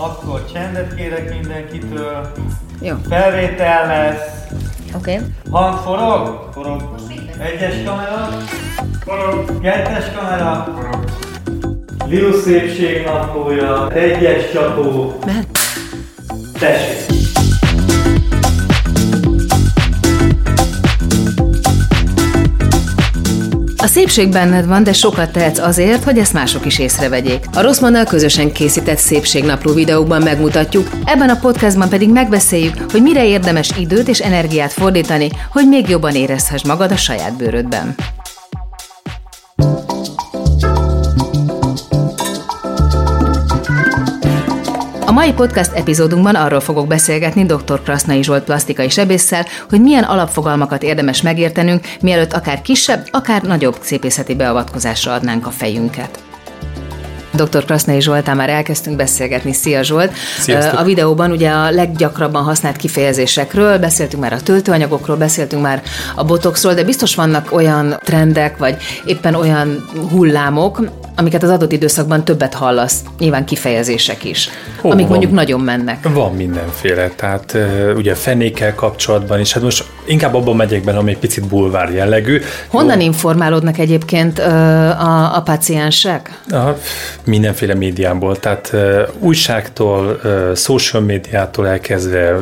Akkor csendet kérek mindenkitől. Jó, Felvétel lesz. oké. Okay. Hang forog? Forog. Egyes kamera? Forog. Kettes kamera? Forog. Liu szépség naplója. Egyes csapó. Mehet? Tessék. A szépség benned van, de sokat tehetsz azért, hogy ezt mások is észrevegyék. A Rosszmannal közösen készített szépségnapló videókban megmutatjuk, ebben a podcastban pedig megbeszéljük, hogy mire érdemes időt és energiát fordítani, hogy még jobban érezhess magad a saját bőrödben. Mai podcast epizódunkban arról fogok beszélgetni dr. Krasznai Zsolt plastikai sebésszel, hogy milyen alapfogalmakat érdemes megértenünk, mielőtt akár kisebb, akár nagyobb szépészeti beavatkozásra adnánk a fejünket. Dr. Krasznai Zsoltán már elkezdtünk beszélgetni. Szia Zsolt! Sziasztok. A videóban ugye a leggyakrabban használt kifejezésekről, beszéltünk már a töltőanyagokról, beszéltünk már a botoxról, de biztos vannak olyan trendek, vagy éppen olyan hullámok, amiket az adott időszakban többet hallasz, nyilván kifejezések is, Ó, amik van. mondjuk nagyon mennek. Van mindenféle, tehát ugye fenékkel kapcsolatban is, hát most inkább abban megyek bele, ami egy picit bulvár jellegű. Honnan informálódnak egyébként ö, a, a paciensek? A, mindenféle médiából, tehát uh, újságtól, uh, social médiától elkezdve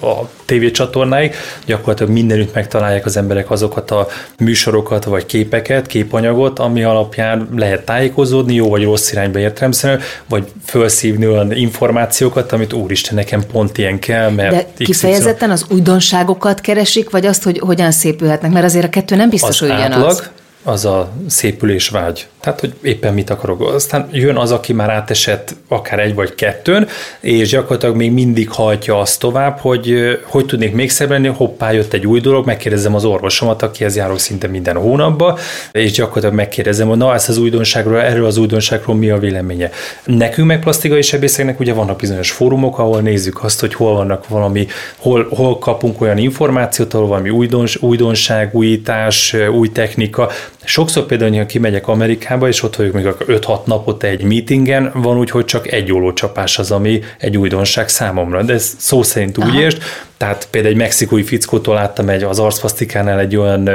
a tévécsatornáig, gyakorlatilag mindenütt megtalálják az emberek azokat a műsorokat, vagy képeket, képanyagot, ami alapján lehet tájékozódni, jó vagy rossz irányba értelemszerűen, vagy felszívni olyan információkat, amit úristen, nekem pont ilyen kell, mert De XY. kifejezetten az újdonságokat keresik, vagy azt, hogy hogyan szépülhetnek? Mert azért a kettő nem biztos, az hogy ugyanaz. átlag, az a szépülés vágy. Tehát, hogy éppen mit akarok. Aztán jön az, aki már átesett akár egy vagy kettőn, és gyakorlatilag még mindig hajtja azt tovább, hogy hogy tudnék még szebb lenni, hoppá, jött egy új dolog, megkérdezem az orvosomat, akihez járok szinte minden hónapban, és gyakorlatilag megkérdezem, hogy na, ezt az újdonságról, erről az újdonságról mi a véleménye. Nekünk meg plastikai sebészeknek ugye vannak bizonyos fórumok, ahol nézzük azt, hogy hol vannak valami, hol, hol kapunk olyan információt, ahol valami újdons, újdonság, újítás, új technika. Sokszor például, ha kimegyek Amerikába, és ott vagyok még 5-6 napot egy meetingen, van úgy, hogy csak egy ólócsapás az, ami egy újdonság számomra, de ez szó szerint úgy értsd, tehát például egy mexikói fickótól láttam egy, az arcplasztikánál egy olyan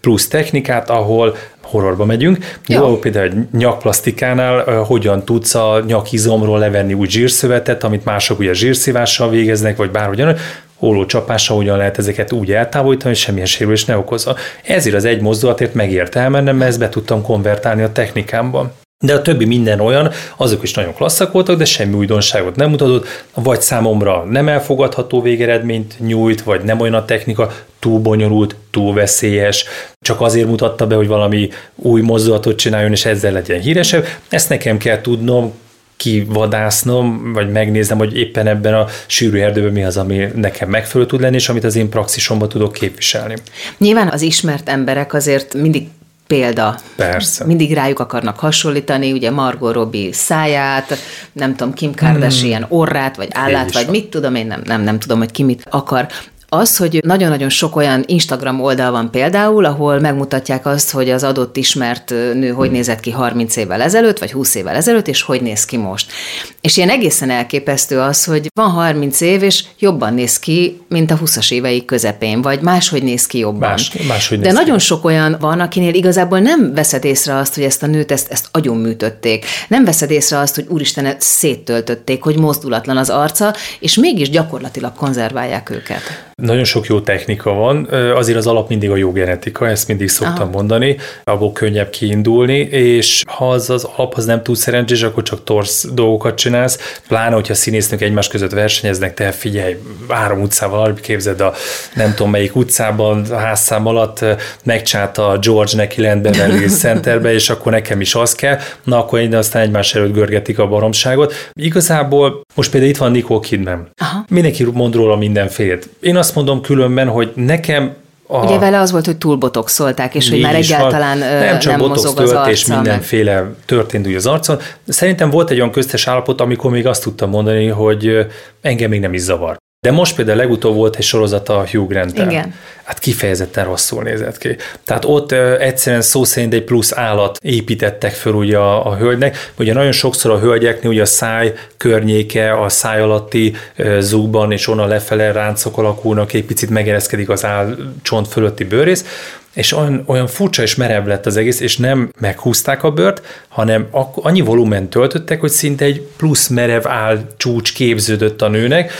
plusz technikát, ahol horrorba megyünk. Jó, például egy nyakplasztikánál hogyan tudsz a nyakizomról levenni úgy zsírszövetet, amit mások ugye zsírszívással végeznek, vagy bárhogyan, ólócsapással hogyan lehet ezeket úgy eltávolítani, hogy semmilyen sérülés ne okozza. Ezért az egy mozdulatért megért elmennem, mert ezt be tudtam konvertálni a technikámban. De a többi minden olyan, azok is nagyon klasszak voltak, de semmi újdonságot nem mutatott, vagy számomra nem elfogadható végeredményt nyújt, vagy nem olyan a technika, túl bonyolult, túl veszélyes, csak azért mutatta be, hogy valami új mozdulatot csináljon, és ezzel legyen híresebb. Ezt nekem kell tudnom, kivadásznom, vagy megnéznem, hogy éppen ebben a sűrű erdőben mi az, ami nekem megfelelő tud lenni, és amit az én praxisomban tudok képviselni. Nyilván az ismert emberek azért mindig példa. Persze. Mindig rájuk akarnak hasonlítani, ugye Margot Robbie száját, nem tudom, Kim Kardashian orrát, vagy állát, vagy mit tudom, én nem, nem, nem tudom, hogy ki mit akar. Az, hogy nagyon-nagyon sok olyan Instagram oldal van például, ahol megmutatják azt, hogy az adott ismert nő hogy nézett ki 30 évvel ezelőtt, vagy 20 évvel ezelőtt, és hogy néz ki most. És ilyen egészen elképesztő az, hogy van 30 év, és jobban néz ki, mint a 20-as évei közepén, vagy máshogy néz ki jobban. Más- máshogy De néz ki. nagyon sok olyan van, akinél igazából nem veszed észre azt, hogy ezt a nőt ezt, ezt agyonműtötték. Nem veszed észre azt, hogy úristen, széttöltötték, hogy mozdulatlan az arca, és mégis gyakorlatilag konzerválják őket. Nagyon sok jó technika van, azért az alap mindig a jó genetika, ezt mindig szoktam Aha. Mondani, abból könnyebb kiindulni, és ha az az alap az nem túl szerencsés, akkor csak torsz dolgokat csinálsz, pláne, hogyha színésznők egymás között versenyeznek, te figyelj, három utcával alatt képzeld a nem tudom melyik utcában, a házszám alatt ö, megcsinálta a George neki lent Beverly Centerbe, és akkor nekem is az kell, na akkor én aztán egymás előtt görgetik a baromságot. Igazából most például itt van Nicole Kidman. Aha. Mindenki mond róla mindenfélét. Én azt mondom különben, hogy nekem a, Ugye vele az volt, hogy túlbotoxolták, és hogy már van. egyáltalán ö, nem csak nem botox mozog az arca. és meg- mindenféle történt úgy az arcon. Szerintem volt egy olyan köztes állapot, amikor még azt tudtam mondani, hogy engem még nem is zavar. De most például legutóbb volt egy sorozata a Hugh grant Igen. Hát kifejezetten rosszul nézett ki. Tehát ott ö, egyszerűen szó szerint egy plusz állat építettek föl ugye a, a hölgynek. Ugye nagyon sokszor a hölgyeknél ugye a száj környéke, a száj alatti ö, zugban és onnan lefele ráncok alakulnak, egy picit megereszkedik az áll csont fölötti bőrész, és olyan, olyan furcsa és merev lett az egész, és nem meghúzták a bört, hanem annyi volumen töltöttek, hogy szinte egy plusz merev áll csúcs képződött a nőnek.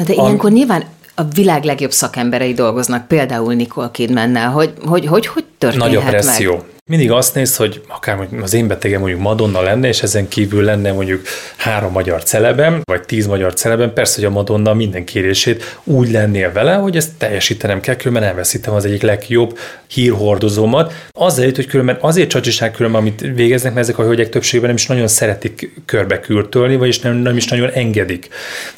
Na de ilyenkor a... nyilván a világ legjobb szakemberei dolgoznak, például Nicole Kidmannel, hogy hogy, hogy, hogy történhet Nagy a presszió. meg? Mindig azt néz, hogy akár az én betegem mondjuk Madonna lenne, és ezen kívül lenne mondjuk három magyar celebem, vagy tíz magyar celebem, persze, hogy a Madonna minden kérését úgy lennél vele, hogy ezt teljesítenem kell, különben elveszítem az egyik legjobb hírhordozómat. Azzal jött, hogy különben azért csacsiság különben, amit végeznek, mert ezek a hölgyek többségében nem is nagyon szeretik körbe kürtölni, vagyis nem, nem is nagyon engedik.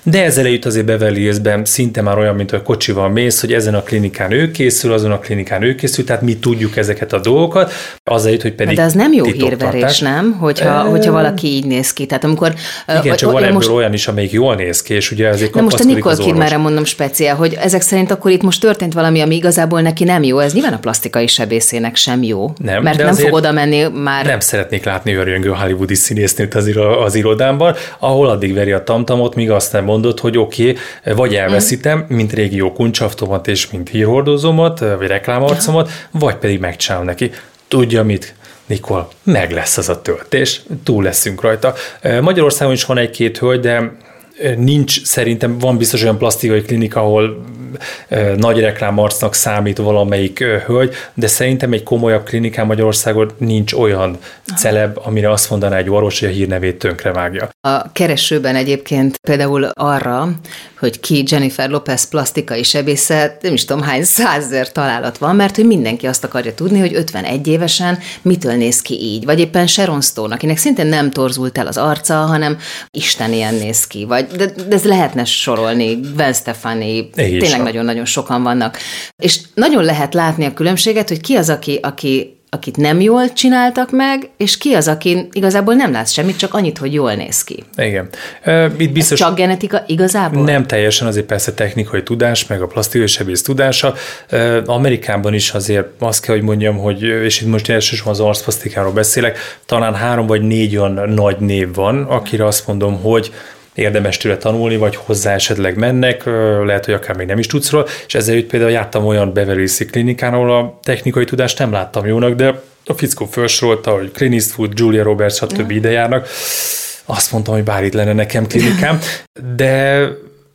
De ezzel eljut azért Beverly Hillsben szinte már olyan, mint a kocsival mész, hogy ezen a klinikán ő készül, azon a klinikán ő készül, tehát mi tudjuk ezeket a dolgokat, azért, hogy pedig De az nem jó hírverés, nem? Hogyha, e... hogyha valaki így néz ki. Tehát amikor, Igen, csak van ebből most... olyan is, amelyik jól néz ki, és ugye ezért Na most a Nicole Kidmanre mondom speciál, hogy ezek szerint akkor itt most történt valami, ami igazából neki nem jó. Ez nyilván a plastikai sebészének sem jó. Nem, mert nem fog oda menni már. Nem szeretnék látni örjöngő hollywoodi színésznőt az, az irodámban, ahol addig veri a tamtamot, míg azt nem mondod, hogy oké, okay, vagy elveszítem, mm. mint régió kuncsaftomat és mint hírhordozómat, vagy reklámarcomat, vagy pedig megcsinálom neki tudja mit, Nikol, meg lesz az a töltés, túl leszünk rajta. Magyarországon is van egy-két hölgy, de nincs, szerintem van biztos olyan plastikai klinika, ahol nagy reklámarcnak számít valamelyik hölgy, de szerintem egy komolyabb klinikán Magyarországon nincs olyan celeb, amire azt mondaná egy orvos, hogy a hírnevét tönkrevágja. A keresőben egyébként például arra, hogy ki Jennifer Lopez plastikai sebészet, nem is tudom hány százezer találat van, mert hogy mindenki azt akarja tudni, hogy 51 évesen mitől néz ki így. Vagy éppen Sharon Stone, akinek szintén nem torzult el az arca, hanem Isten ilyen néz ki. Vagy, de, de ez lehetne sorolni, Gwen Stefani, tényleg nagyon-nagyon sokan vannak. És nagyon lehet látni a különbséget, hogy ki az, aki, aki akit nem jól csináltak meg, és ki az, aki igazából nem látsz semmit, csak annyit, hogy jól néz ki. Igen. Itt biztos, Ez csak genetika igazából? Nem teljesen, azért persze technikai tudás, meg a plastikai sebész tudása. Amerikában is azért azt kell, hogy mondjam, hogy, és itt most elsősorban az arcplasztikáról beszélek, talán három vagy négy olyan nagy név van, akire azt mondom, hogy érdemes tőle tanulni, vagy hozzá esetleg mennek, lehet, hogy akár még nem is tudsz róla, és ezzel például jártam olyan Beverly klinikán, ahol a technikai tudást nem láttam jónak, de a fickó felsorolta, hogy Clint Eastwood, Julia Roberts, stb. ide járnak. Azt mondtam, hogy bár itt lenne nekem klinikám, de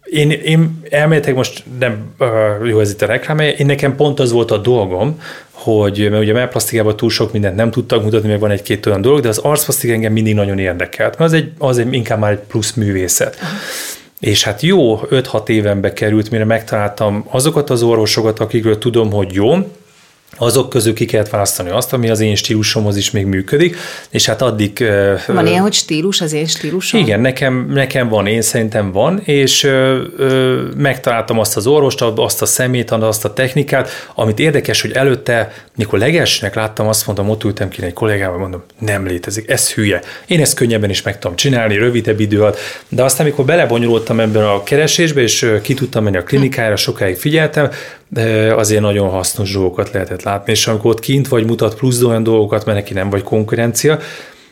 én, én elméletek most nem jó ez itt a reklám, én nekem pont az volt a dolgom, hogy mert ugye a mellplasztikában túl sok mindent nem tudtak mutatni, meg van egy-két olyan dolog, de az arcplasztik engem mindig nagyon érdekelt, mert az egy, az egy inkább már egy plusz művészet. És hát jó, 5-6 évenbe került, mire megtaláltam azokat az orvosokat, akikről tudom, hogy jó, azok közül ki kellett választani azt, ami az én stílusomhoz is még működik, és hát addig... Van ilyen, hogy stílus, az én stílusom? Igen, nekem, nekem van, én szerintem van, és ö, ö, megtaláltam azt az orvost, azt a szemét, azt a technikát, amit érdekes, hogy előtte, mikor legelsőnek láttam, azt mondtam, ott ültem ki egy kollégával, mondom, nem létezik, ez hülye. Én ezt könnyebben is meg tudom csinálni, rövidebb idő alatt, de aztán, amikor belebonyolultam ebben a keresésbe, és ki tudtam menni a klinikára, sokáig figyeltem, azért nagyon hasznos dolgokat lehetett látni, és amikor ott kint vagy, mutat plusz olyan dolgokat, mert neki nem vagy konkurencia.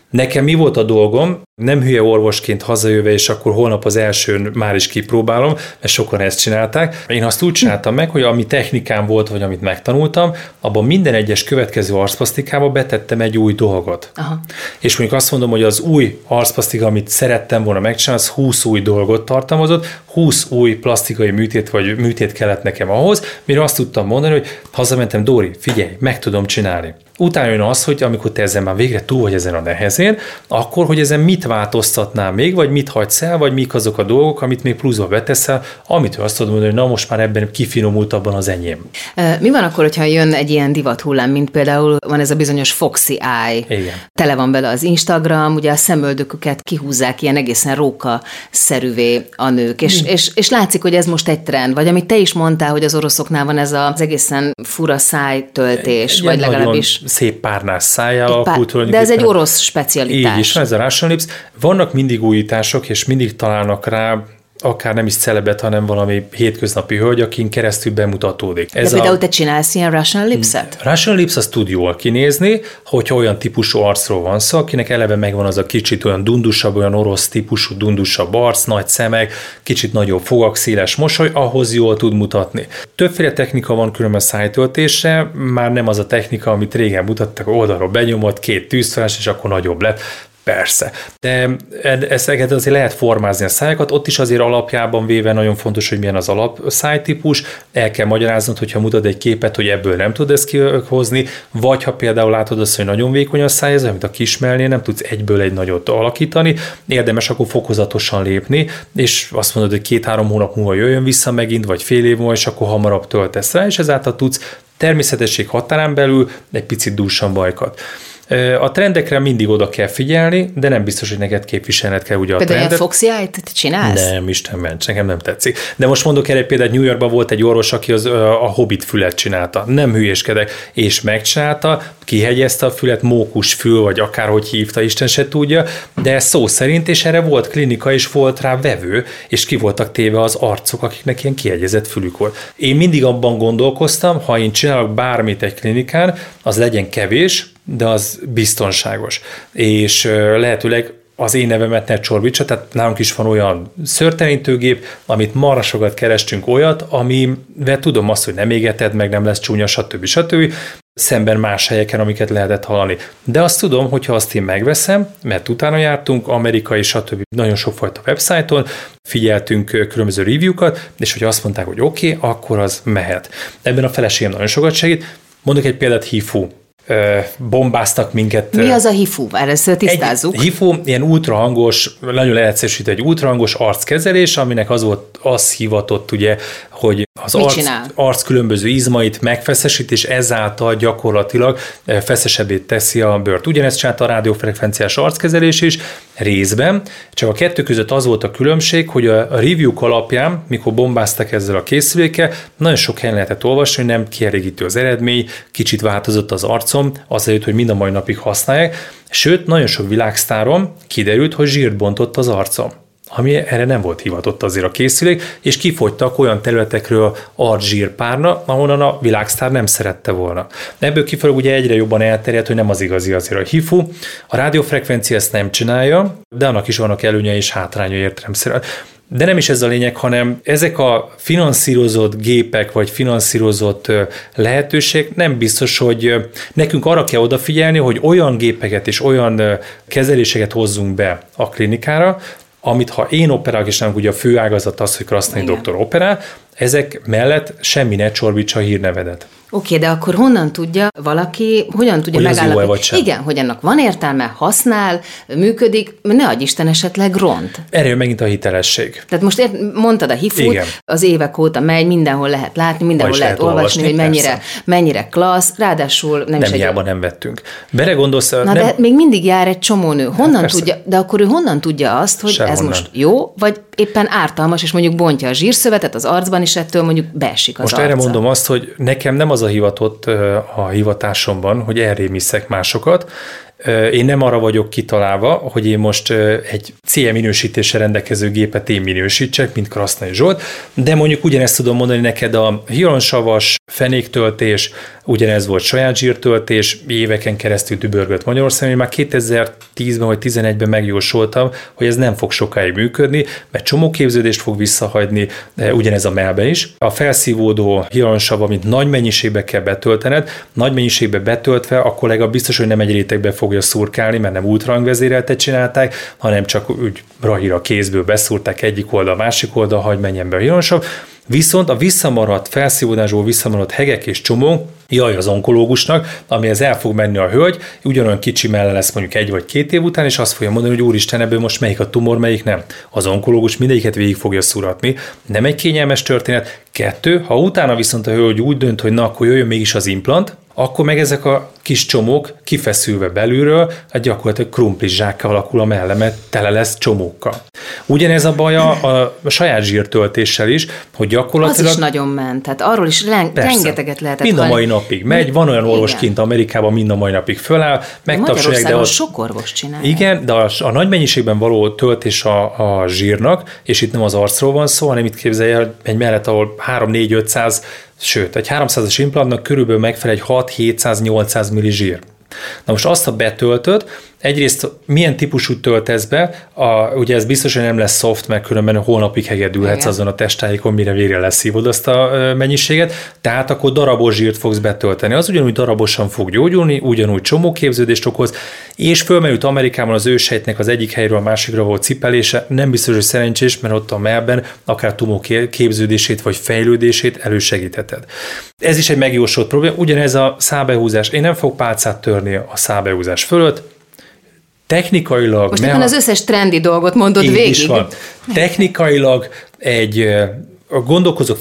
Nekem mi volt a dolgom? Nem hülye orvosként hazajöve, és akkor holnap az elsőn már is kipróbálom, mert sokan ezt csinálták. Én azt úgy csináltam meg, hogy ami technikám volt, vagy amit megtanultam, abban minden egyes következő arcplasztikába betettem egy új dolgot. Aha. És mondjuk azt mondom, hogy az új arcplasztika, amit szerettem volna megcsinálni, az 20 új dolgot tartalmazott, 20 új plastikai műtét vagy műtét kellett nekem ahhoz, mire azt tudtam mondani, hogy hazamentem, Dóri, figyelj, meg tudom csinálni. Utána jön az, hogy amikor te ezen már végre túl vagy ezen a nehezén, akkor, hogy ezen mit változtatnál még, vagy mit hagysz el, vagy mik azok a dolgok, amit még pluszba beteszel, amitől azt tudod mondani, hogy na most már ebben kifinomultabban az enyém. Mi van akkor, hogyha jön egy ilyen divat hullám, mint például van ez a bizonyos Foxy Eye, Igen. tele van bele az Instagram, ugye a szemöldöküket kihúzzák ilyen egészen róka-szerűvé a nők, és, és, és látszik, hogy ez most egy trend, vagy amit te is mondtál, hogy az oroszoknál van ez az egészen fura szájtöltés, vagy legalábbis... szép párnás szájjal alakult. De ez egy orosz specialitás. Így is, ez a Russian Lips. Vannak mindig újítások, és mindig találnak rá akár nem is celebet, hanem valami hétköznapi hölgy, akin keresztül bemutatódik. Ez De például a... te csinálsz ilyen Russian Lipset? Russian Lips az tud jól kinézni, hogyha olyan típusú arcról van szó, akinek eleve megvan az a kicsit olyan dundusabb, olyan orosz típusú dundusabb arc, nagy szemek, kicsit nagyobb fogak, széles mosoly, ahhoz jól tud mutatni. Többféle technika van különben szájtöltésre, már nem az a technika, amit régen mutattak, oldalról benyomott, két tűzfeles, és akkor nagyobb lett. Persze. De ezeket azért lehet formázni a szájakat, ott is azért alapjában véve nagyon fontos, hogy milyen az alap szájtípus, el kell magyaráznod, hogyha mutat egy képet, hogy ebből nem tud ezt kihozni, vagy ha például látod azt, hogy nagyon vékony a száj, ez amit a kismelnél nem tudsz egyből egy nagyot alakítani, érdemes akkor fokozatosan lépni, és azt mondod, hogy két-három hónap múlva jöjjön vissza megint, vagy fél év múlva, és akkor hamarabb töltesz rá, és ezáltal tudsz természetesség határán belül egy picit dúsan bajkat. A trendekre mindig oda kell figyelni, de nem biztos, hogy neked képviselned kell ugye a Például trendet. Például foxy eye csinálsz? Nem, Isten ments, nekem nem tetszik. De most mondok egy példát, New Yorkban volt egy orvos, aki az, a Hobbit fület csinálta. Nem hülyéskedek, és megcsinálta, kihegyezte a fület, mókus fül, vagy akárhogy hívta, Isten se tudja, de szó szerint, és erre volt klinika, és volt rá vevő, és ki voltak téve az arcok, akiknek ilyen kihegyezett fülük volt. Én mindig abban gondolkoztam, ha én csinálok bármit egy klinikán, az legyen kevés, de az biztonságos. És lehetőleg az én nevemet ne csorbítsa, tehát nálunk is van olyan szörtelenítőgép, amit marra sokat kerestünk olyat, amivel tudom azt, hogy nem égeted meg, nem lesz csúnya, stb. stb. Szemben más helyeken, amiket lehetett hallani. De azt tudom, hogy ha azt én megveszem, mert utána jártunk, amerikai, stb. nagyon sokfajta websájton, figyeltünk különböző review-kat, és hogy azt mondták, hogy oké, okay, akkor az mehet. Ebben a feleségem nagyon sokat segít. Mondok egy példát, HIFU bombáztak minket. Mi az a HIFU? Először tisztázzuk. Egy HIFU ilyen ultrahangos, nagyon leegyszerűsítő, egy ultrahangos arckezelés, aminek az volt, az hivatott ugye, hogy az arc, arc különböző izmait megfeszesít, és ezáltal gyakorlatilag feszesebbé teszi a bőrt. Ugyanezt csinálta a rádiófrekvenciás arckezelés is, részben, csak a kettő között az volt a különbség, hogy a review alapján, mikor bombáztak ezzel a készülékkel, nagyon sok helyen lehetett olvasni, hogy nem kielégítő az eredmény, kicsit változott az arcom, azért, hogy mind a mai napig használják, sőt, nagyon sok világsztárom kiderült, hogy zsírt bontott az arcom ami erre nem volt hivatott azért a készülék, és kifogytak olyan területekről párna, ahonnan a világsztár nem szerette volna. Ebből kifolyólag ugye egyre jobban elterjedt, hogy nem az igazi azért a HIFU. A rádiófrekvencia ezt nem csinálja, de annak is vannak előnye és hátránya értelemszerűen. De nem is ez a lényeg, hanem ezek a finanszírozott gépek, vagy finanszírozott lehetőség nem biztos, hogy nekünk arra kell odafigyelni, hogy olyan gépeket és olyan kezeléseket hozzunk be a klinikára, amit ha én operálok, és nem ugye a fő ágazat az, hogy Krasznai doktor operál, ezek mellett semmi ne csorbítsa a hírnevedet. Oké, de akkor honnan tudja valaki, hogyan tudja hogy megállapítani? vagy sem. Igen, hogy ennek van értelme, használ, működik, ne adj Isten esetleg ront. Erről megint a hitelesség. Tehát most ért, mondtad a hifut, az évek óta megy, mindenhol lehet látni, mindenhol lehet, lehet olvasni, olvasni, hogy mennyire, mennyire klassz, ráadásul nem, nem is egy... nem vettünk. Bere gondolsz, Na nem... de még mindig jár egy csomó nő. Honnan hát tudja, de akkor ő honnan tudja azt, hogy Sehonnan. ez most jó, vagy éppen ártalmas, és mondjuk bontja a zsírszövetet az arcban, és ettől mondjuk beesik az Most arca. erre mondom azt, hogy nekem nem az a hivatott a hivatásomban, hogy elrémiszek másokat, én nem arra vagyok kitalálva, hogy én most egy CE minősítéssel rendelkező gépet én minősítsek, mint Krasznai Zsolt, de mondjuk ugyanezt tudom mondani neked a hironsavas, fenéktöltés, ugyanez volt saját zsírtöltés, éveken keresztül dübörgött Magyarországon, én már 2010-ben vagy 2011-ben megjósoltam, hogy ez nem fog sokáig működni, mert csomó képződést fog visszahagyni, ugyanez a melben is. A felszívódó hironsav, amit nagy mennyiségbe kell betöltened, nagy mennyiségbe betöltve, akkor legalább biztos, hogy nem egy rétegbe fogja szurkálni, mert nem ultrahangvezéreltet csinálták, hanem csak úgy rahira kézből beszúrták egyik oldal, másik oldal, hagy menjen be a hironsav, Viszont a visszamaradt, felszívódásból visszamaradt hegek és csomó, jaj az onkológusnak, amihez el fog menni a hölgy, ugyanolyan kicsi melle lesz mondjuk egy vagy két év után, és azt fogja mondani, hogy úristen, ebből most melyik a tumor, melyik nem. Az onkológus mindegyiket végig fogja szuratni. Nem egy kényelmes történet. Kettő, ha utána viszont a hölgy úgy dönt, hogy na, akkor jöjjön mégis az implant, akkor meg ezek a kis csomók kifeszülve belülről, hát gyakorlatilag krumplis zsákkal alakul a mellemet, tele lesz csomókkal. Ugyanez a baj a, a, saját zsírtöltéssel is, hogy gyakorlatilag... Az is nagyon ment, tehát arról is len, rengeteget lehetett Mind a mai napig megy, van olyan orvos kint Amerikában, mind a mai napig föláll, megtapsolják, de az... sok orvos csinálja. Igen, de a, a nagy mennyiségben való töltés a, a zsírnak, és itt nem az arcról van szó, hanem itt képzelj el egy mellett, ahol 3-4-500 Sőt, egy 300-as implantnak körülbelül megfelel egy 6-700-800 milli zsír. Na most azt a betöltött, egyrészt milyen típusú töltesz be, a, ugye ez biztos, hogy nem lesz soft, mert különben holnapig hegedülhetsz Igen. azon a testájékon, mire végre leszívod azt a mennyiséget, tehát akkor darabos zsírt fogsz betölteni. Az ugyanúgy darabosan fog gyógyulni, ugyanúgy csomóképződést okoz, és fölmerült Amerikában az ősejtnek az egyik helyről a másikra volt cipelése, nem biztos, hogy szerencsés, mert ott a melben akár tumor képződését vagy fejlődését elősegítheted. Ez is egy megjósolt probléma, ugyanez a szábehúzás. Én nem fogok pálcát törni a szábehúzás fölött, technikailag... Most meha... az összes trendi dolgot mondod Így végig. Is van. Technikailag egy a gondolkozók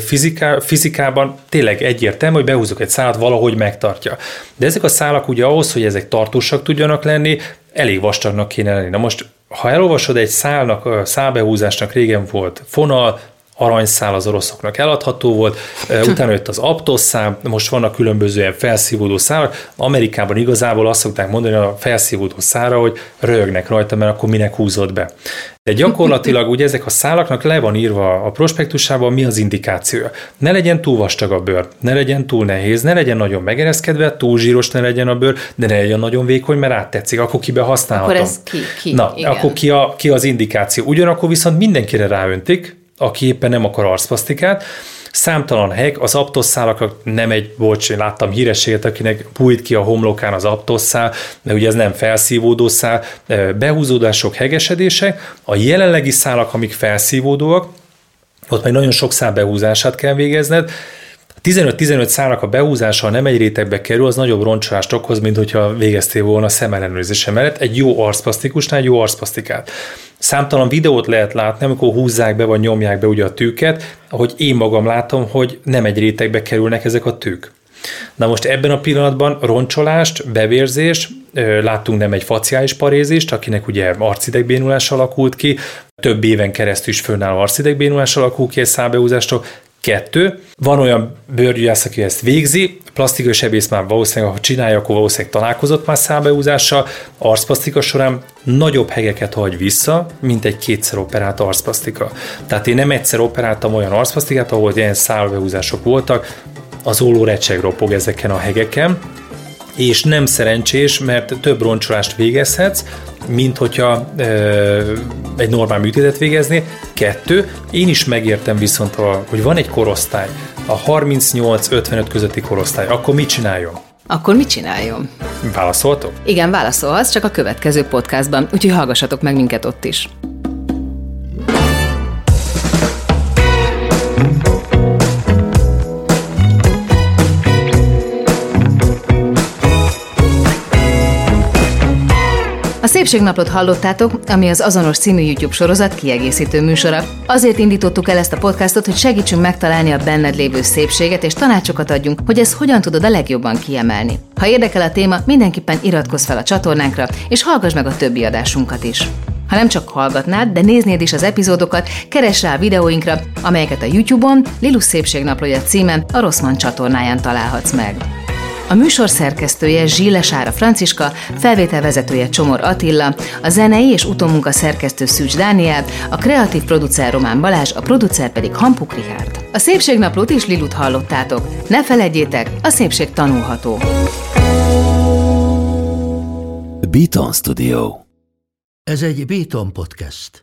fiziká, fizikában tényleg egyértelmű, hogy behúzok egy szálat, valahogy megtartja. De ezek a szálak ugye ahhoz, hogy ezek tartósak tudjanak lenni, elég vastagnak kéne lenni. Na most, ha elolvasod egy szálnak, szálbehúzásnak régen volt fonal, aranyszál az oroszoknak eladható volt, utána jött az aptosszám, most vannak különböző ilyen felszívódó szálak. Amerikában igazából azt szokták mondani a felszívódó szára, hogy rögnek rajta, mert akkor minek húzott be. De gyakorlatilag ugye ezek a szálaknak le van írva a prospektusában, mi az indikációja. Ne legyen túl vastag a bőr, ne legyen túl nehéz, ne legyen nagyon megereszkedve, túl zsíros ne legyen a bőr, de ne legyen nagyon vékony, mert áttetszik, akkor kibe használhatom. Akkor ez ki, ki Na, igen. akkor ki, a, ki az indikáció. Ugyanakkor viszont mindenkire ráöntik, aki éppen nem akar arcplasztikát, Számtalan heg, az aptosszálak nem egy, bocs, én láttam hírességet, akinek bújt ki a homlokán az aptosszál, de ugye ez nem felszívódó szál, behúzódások, hegesedések. A jelenlegi szálak, amik felszívódóak, ott meg nagyon sok szál behúzását kell végezned, 15-15 szálnak a behúzása, ha nem egy rétegbe kerül, az nagyobb roncsolást okoz, mint hogyha végeztél volna szemellenőrzése mellett egy jó arcplasztikusnál egy jó arcplasztikát. Számtalan videót lehet látni, amikor húzzák be vagy nyomják be ugye a tűket, ahogy én magam látom, hogy nem egy rétegbe kerülnek ezek a tűk. Na most ebben a pillanatban roncsolást, bevérzést, láttunk nem egy faciális parézist, akinek ugye arcidegbénulás alakult ki, több éven keresztül is fönnálló arcidegbénulás alakul ki egy szábehúzástól, Kettő, van olyan bőrgyógyász, aki ezt végzi, plastikai sebész már valószínűleg, ha csinálja, akkor valószínűleg találkozott már szábehúzással, arcplasztika során nagyobb hegeket hagy vissza, mint egy kétszer operált arcplasztika. Tehát én nem egyszer operáltam olyan arcplasztikát, ahol ilyen szábehúzások voltak, az óló recseg ropog ezeken a hegeken, és nem szerencsés, mert több roncsolást végezhetsz, mint hogyha e, egy normál műtétet végezni. Kettő, én is megértem viszont, a, hogy van egy korosztály, a 38-55 közötti korosztály, akkor mit csináljon? Akkor mit csináljon? Válaszoltok? Igen, válaszolhatsz, csak a következő podcastban, úgyhogy hallgassatok meg minket ott is. Szépségnaplót hallottátok, ami az azonos című YouTube sorozat kiegészítő műsora. Azért indítottuk el ezt a podcastot, hogy segítsünk megtalálni a benned lévő szépséget, és tanácsokat adjunk, hogy ezt hogyan tudod a legjobban kiemelni. Ha érdekel a téma, mindenképpen iratkozz fel a csatornánkra, és hallgass meg a többi adásunkat is. Ha nem csak hallgatnád, de néznéd is az epizódokat, keress rá a videóinkra, amelyeket a YouTube-on Lilus Szépségnaplója címen a Rosszman csatornáján találhatsz meg. A műsor szerkesztője Zsíles Ára Franciska, felvételvezetője Csomor Attila, a zenei és utómunka szerkesztő Szűcs Dániel, a kreatív producer Román Balázs, a producer pedig Hampuk Richard. A Szépségnaplót is Lilut hallottátok. Ne felejtjétek, a szépség tanulható. Beaton Studio. Ez egy Beaton podcast.